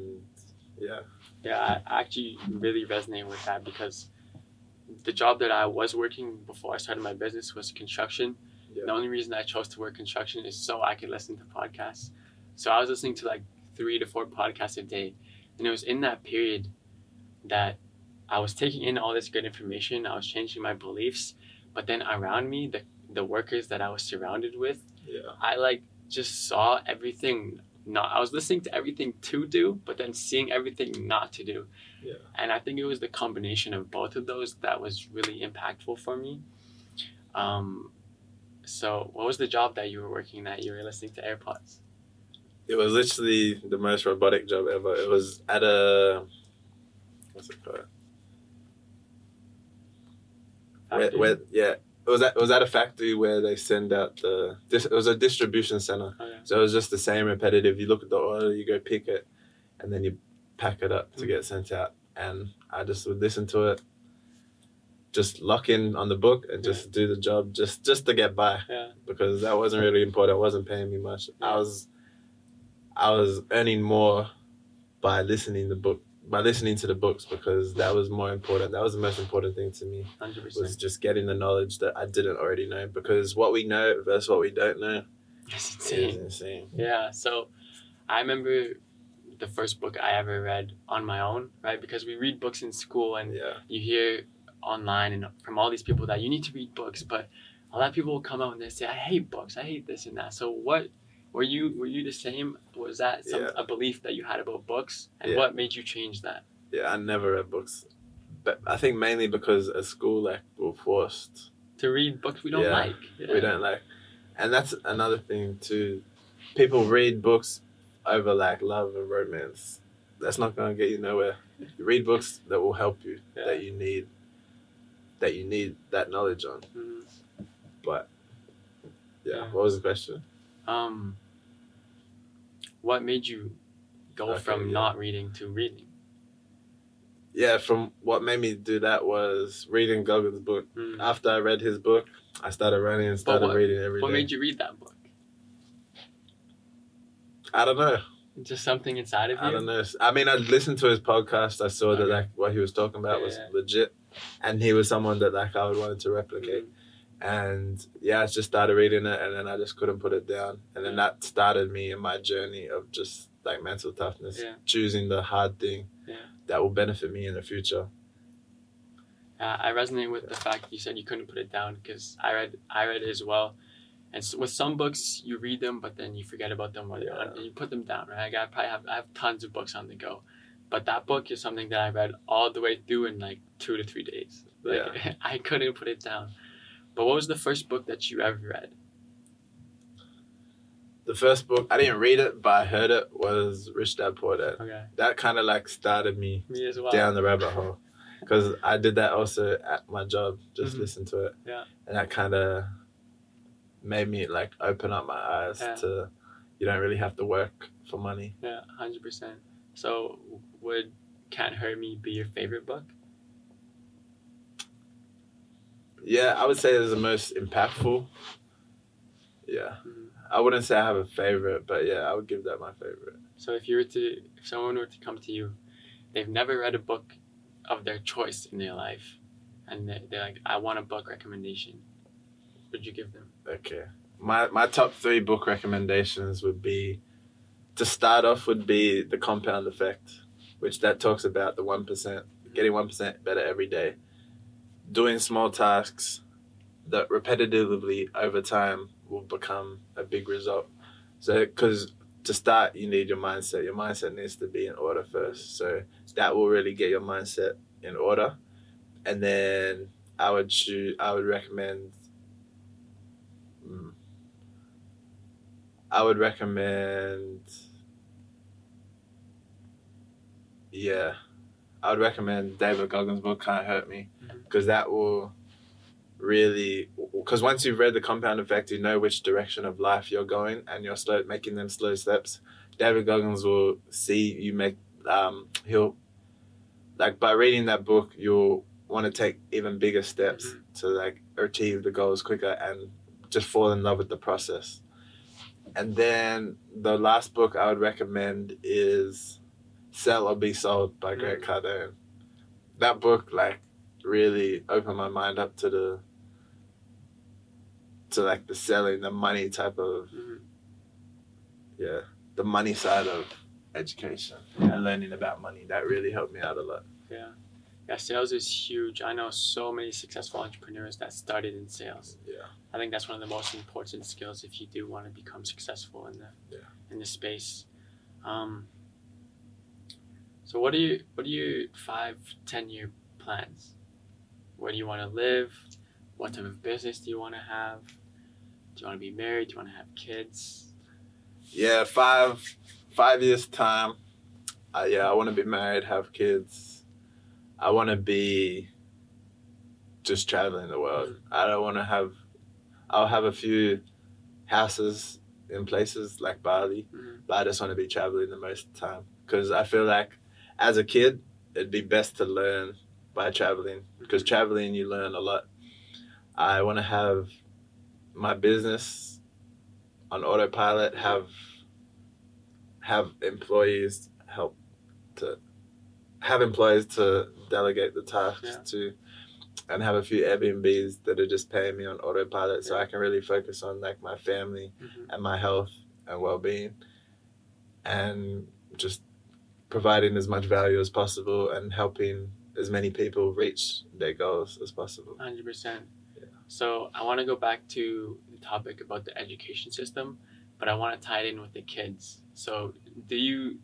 yeah, Yeah, I actually really resonate with that because the job that I was working before I started my business was construction. Yeah. The only reason I chose to work construction is so I could listen to podcasts. So I was listening to like three to four podcasts a day. And it was in that period that I was taking in all this good information. I was changing my beliefs. But then around me, the, the workers that I was surrounded with, yeah, I like just saw everything not I was listening to everything to do, but then seeing everything not to do. Yeah. And I think it was the combination of both of those that was really impactful for me. Um so what was the job that you were working that you were listening to AirPods? it was literally the most robotic job ever. It was at a what's it called? Where, where, yeah, was that was at a factory where they send out the. This, it was a distribution center, Oh, yeah. so it was just the same repetitive. You look at the order, you go pick it, and then you pack it up to hmm. get sent out. And I just would listen to it, just lock in on the book and just do the job, just just to get by Yeah. because that wasn't really important. It wasn't paying me much. I was, I was earning more by listening to the book by listening to the books because that was more important. That was the most important thing to me Hundred was just getting the knowledge that I didn't already know because what we know versus what we don't know It's is insane. insane. Yeah. So I remember the first book I ever read on my own, right? Because we read books in school and Yeah, you hear online and from all these people that you need to read books, but a lot of people will come out and they say, "I hate books. I hate this and that." So what were you were you the same? Was that some Yeah. a belief that you had about books, and Yeah. what made you change that? yeah. I never read books, but I think mainly because at school, like, we're forced. To read books we don't Yeah. like. We don't like, and that's another thing too. People read books over like love and romance. That's not gonna get you nowhere. You read books that will help you, that you need, that you need that knowledge on. Mhm. But yeah, Yeah. what was the question? Um, what made you go Okay, from yeah. not reading to reading? Yeah, from what made me do that was reading Goggins' book. Mm. After I read his book, I started running and started what- reading every day. What made you read that book? I don't know. Just something inside of you. I don't know. I mean, I listened to his podcast. I saw that like what he was talking about Yeah, was yeah. legit, and he was someone that like I would wanted to replicate. Mhm. And yeah, I just started reading it, and then I just couldn't put it down. And then that started me in my journey of just like mental toughness, Yeah. choosing the hard thing Yeah. that will benefit me in the future. Uh, I resonate with the fact you said you couldn't put it down because I read I read it as well. And s with some books, you read them, but then you forget about them, or on, Yeah. and you put them down. Right? Like, I probably have I have tons of books on the go, but that book is something that I read all the way through in like two to three days. Like I couldn't put it down. But what was the first book that you ever read? The first book I didn't read it, but I heard it was Rich Dad Poor Dad. Okay, That kind of like started me me as well. down the rabbit hole because I did that also at my job. Just Mhm. listen to it. Yeah. And that kind of made me like open up my eyes Yeah. to you don't really have to work for money. Yeah, hundred percent. So would Can't Hurt Me be your favorite book? Yeah, I would say it was the most impactful. Yeah. I wouldn't say I have a favorite, but yeah, I would give that my favorite. So if you were to, if someone were to come to you, they've never read a book of their choice in their life, and they- they're like, I want a book recommendation. Would you give them? Okay. My my top three book recommendations would be to start off would be the compound effect, which that talks about the one percent, getting one percent better every day. Doing small tasks that repetitively over time will become a big result. So because to start you need your mindset. Your mindset needs to be in order first. So that will really get your mindset in order. And then I would choose I would recommend Mm. I would recommend. Yeah, I would recommend David Goggins' book "Can't Hurt Me" because that will really because once you've read the compound effect, you know which direction of life you're going, and you're slow making them slow steps. David Goggins will see you make. Um, he'll like by reading that book, you'll want to take even bigger steps Mhm. to like achieve the goals quicker and just fall in love with the process. And then the last book I would recommend is Sell or Be Sold by Grant Mm. Cardone. That book like really opened my mind up to the to like the selling, the money type of Mhm. yeah, the money side of education Yeah. and learning about money. That really helped me out a lot. Yeah, yeah. Sales is huge. I know so many successful entrepreneurs that started in sales. Yeah. I think that's one of the most important skills if you do want to become successful in the Yeah. in the space. Um, so what are you what are your five ten year plans? Where do you want to live? What type of business do you want to have? Do you want to be married? Do you want to have kids? Yeah, five five years time. Uh, yeah, I want to be married, have kids. I want to be just traveling the world. I don't want to have. I'll have a few houses in places like Bali, Mhm. but I just want to be traveling the most time because I feel like as a kid it'd be best to learn by traveling because traveling you learn a lot. I want to have my business on autopilot, have have employees help to have employees to delegate the tasks Yeah. to and have a few Airbnbs that are just paying me on autopilot so I can really focus on like my family Mhm. and my health and well-being and just providing as much value as possible and helping as many people reach their goals as possible. Hundred percent. Yeah. So I want to go back to the topic about the education system, but I want to tie it in with the kids. So do you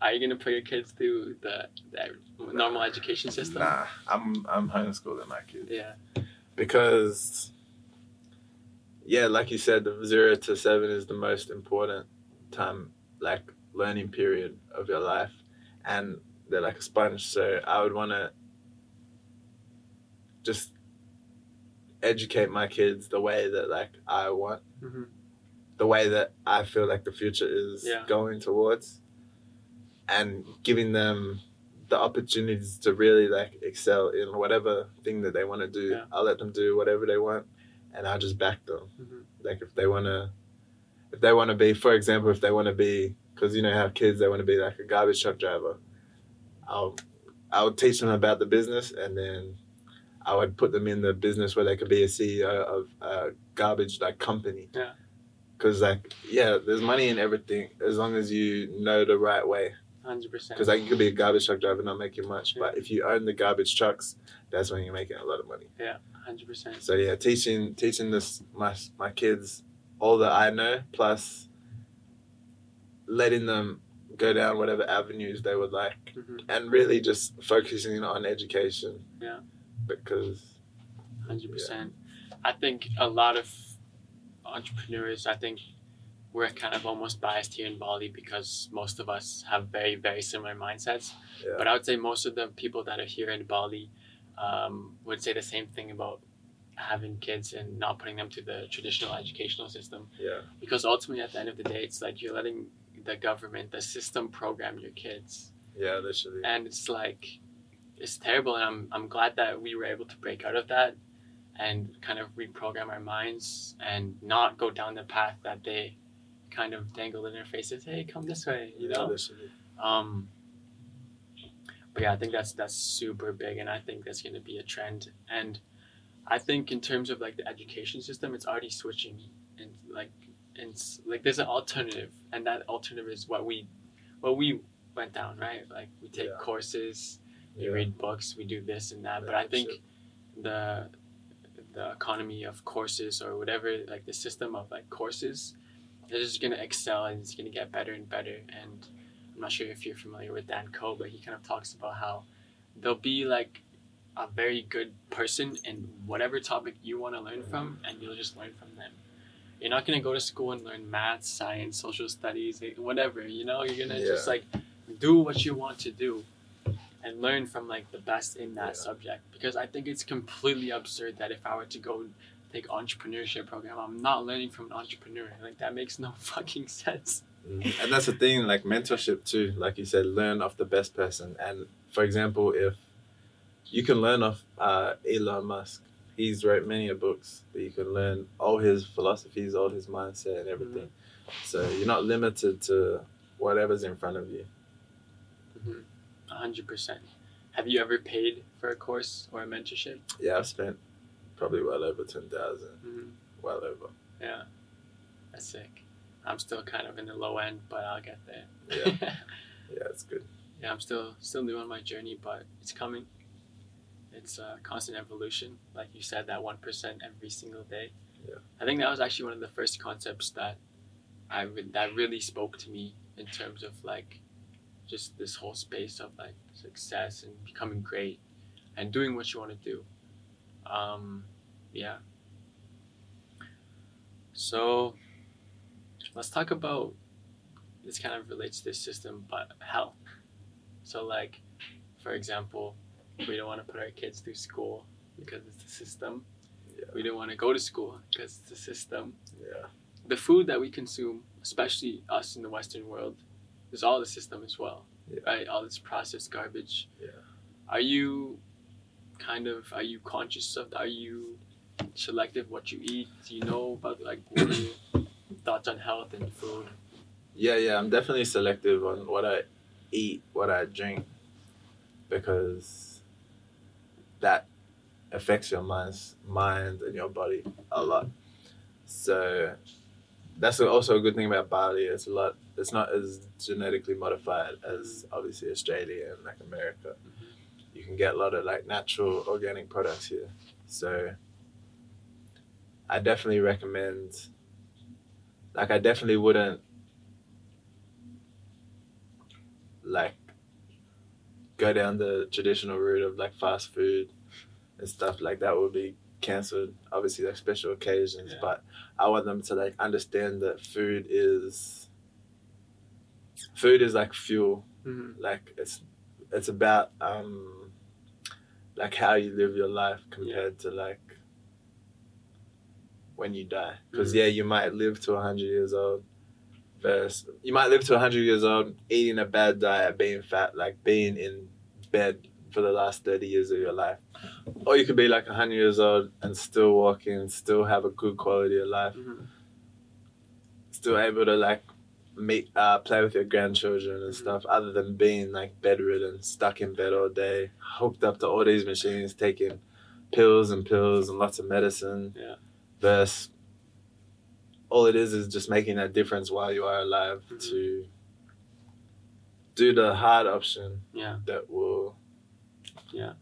are you gonna put your kids through the, the normal education system? Nah, I'm I'm homeschooling my kids. Yeah. because yeah like you said the zero to seven is the most important time like learning period of your life and they're like a sponge so i would want to just educate my kids the way that like i want hmm the way that i feel like the future is Yeah. going towards and giving them the opportunities to really like excel in whatever thing that they want to do. Yeah. I'll let them do whatever they want, and I'll just back them. Mhm. Like if they want to, if they want to be, for example, if they want to be because you know I have kids they want to be like a garbage truck driver. I'll I'll teach them about the business and then I would put them in the business where they could be a CEO of a garbage like company. Yeah. Cause like yeah, there's money in everything as long as you know the right way. Hundred percent. Because like you could be a garbage truck driver not making much, Yeah. but if you own the garbage trucks, that's when you're making a lot of money. Yeah, Hundred percent. So yeah, teaching teaching this my my kids all that I know plus letting them go down whatever avenues they would like Mm-hmm. and really just focusing on education. Yeah. Because Hundred percent. I think a lot of entrepreneurs. I think we're kind of almost biased here in Bali because most of us have very very similar mindsets. Yeah. But I would say most of the people that are here in Bali um, would say the same thing about having kids and not putting them to the traditional educational system. yeah, Because ultimately, at the end of the day, it's like you're letting the government, the system, program your kids. yeah, literally. and it's like it's terrible and I'm, I'm glad that we were able to break out of that and kind of reprogram our minds and not go down the path that they kind of dangled in our faces hey come this way you yeah, know literally. um but yeah i think that's that's super big and i think that's going to be a trend and i think in terms of like the education system it's already switching and like and like there's an alternative and that alternative is what we what we went down right like we take Yeah. courses we Yeah. read books we do this and that but i think the the economy of courses or whatever like the system of like courses is just going to excel and it's going to get better and better and i'm not sure if you're familiar with dan Koe, but he kind of talks about how there'll be like a very good person in whatever topic you want to learn from and you'll just learn from them you're not going to go to school and learn math science social studies eh, whatever you know you're going to just like do what you want to do and learn from like the best in that Yeah. subject because i think it's completely absurd that if i were to go take entrepreneurship program i'm not learning from an entrepreneur like that makes no fucking sense Mm. And that's the thing, like mentorship too. Like you said, learn off the best person. And for example, if you can learn off uh, Elon Musk, he's wrote many a books that you can learn all his philosophies, all his mindset, and everything. So you're not limited to whatever's in front of you. 100% have you ever paid for a course or a mentorship Yeah, I've spent probably well over ten thousand, Mhm. well over. yeah that's sick i'm still kind of in the low end but i'll get there Yeah, yeah, it's good. yeah i'm still still new on my journey but it's coming it's a constant evolution like you said that 1% every single day. Yeah. i think that was actually one of the first concepts that i re- that really spoke to me in terms of like just this whole space of like success and becoming great and doing what you want to do. Um yeah. So let's talk about this kind of relates to this system but health. So like for example we don't want to put our kids through school because it's the system Yeah. we don't want to go to school because it's the system Yeah, the food that we consume especially us in the western world is all the system as well Yeah. right all this processed garbage Yeah. are you kind of are you conscious of are you selective what you eat do you know about like what are your thoughts on health and food yeah, yeah. I'm definitely selective on what I eat, what I drink, because that affects your mind's mind and your body a lot. So that's also a good thing about Bali. It's a lot. It's not as genetically modified as obviously Australia and like America. You can get a lot of like natural organic products here. So I definitely recommend. Like I definitely wouldn't like go down the traditional route of like fast food and stuff like that would be cancelled obviously like special occasions Yeah. but i want them to like understand that food is food is like fuel mm-hmm. like it's it's about um like how you live your life compared to like when you die because Mhm. yeah you might live to 100 years old versus you might live to 100 years old eating a bad diet being fat like being in bed for the last 30 years of your life or you could be like 100 years old and still walking still have a good quality of life Mm-hmm. still able to like meet uh, play with your grandchildren and Mhm. stuff other than being like bedridden stuck in bed all day hooked up to all these machines taking pills and pills and lots of medicine Yeah. versus all it is is just making that difference while you are alive Mhm. to do the hard option Yeah. that will Yeah.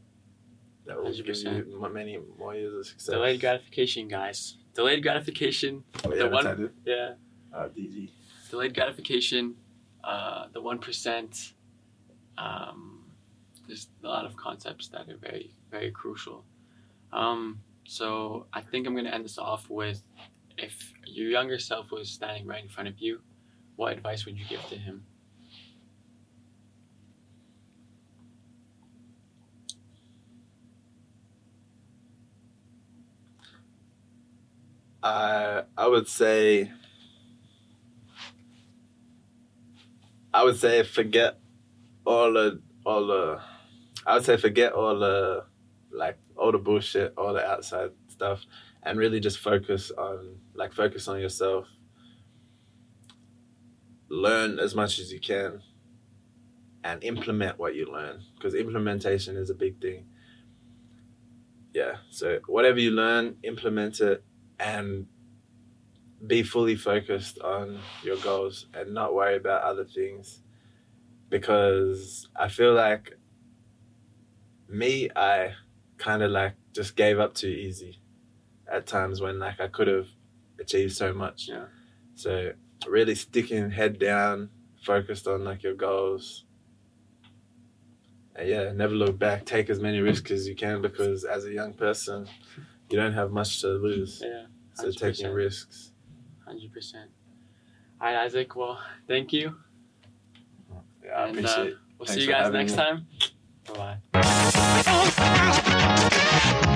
that will give 100%. you many more years of success Delayed gratification, guys. Delayed gratification. Oh, the yeah, one- I do. Yeah. Uh, DG. Delayed gratification. Uh, the one percent. Um, there's a lot of concepts that are very very crucial. Um, so I think I'm gonna end this off with, if your younger self was standing right in front of you, what advice would you give to him? I I would say I would say forget all the all the I would say forget all the like all the bullshit, all the outside stuff and really just focus on like focus on yourself. Learn as much as you can and implement what you learn because implementation is a big thing. Yeah, so whatever you learn, implement it and be fully focused on your goals and not worry about other things. Because I feel like me I kind of like just gave up too easy at times when like I could have achieved so much. Yeah. so really sticking head down focused on like your goals. And yeah never look back. Take as many risks as you can because as a young person you don't have much to lose Yeah. so taking risks. Hundred percent. All right, Issac. Well, thank you. Yeah, I And, appreciate uh, it. We'll Thanks see you guys next me. time. Bye bye.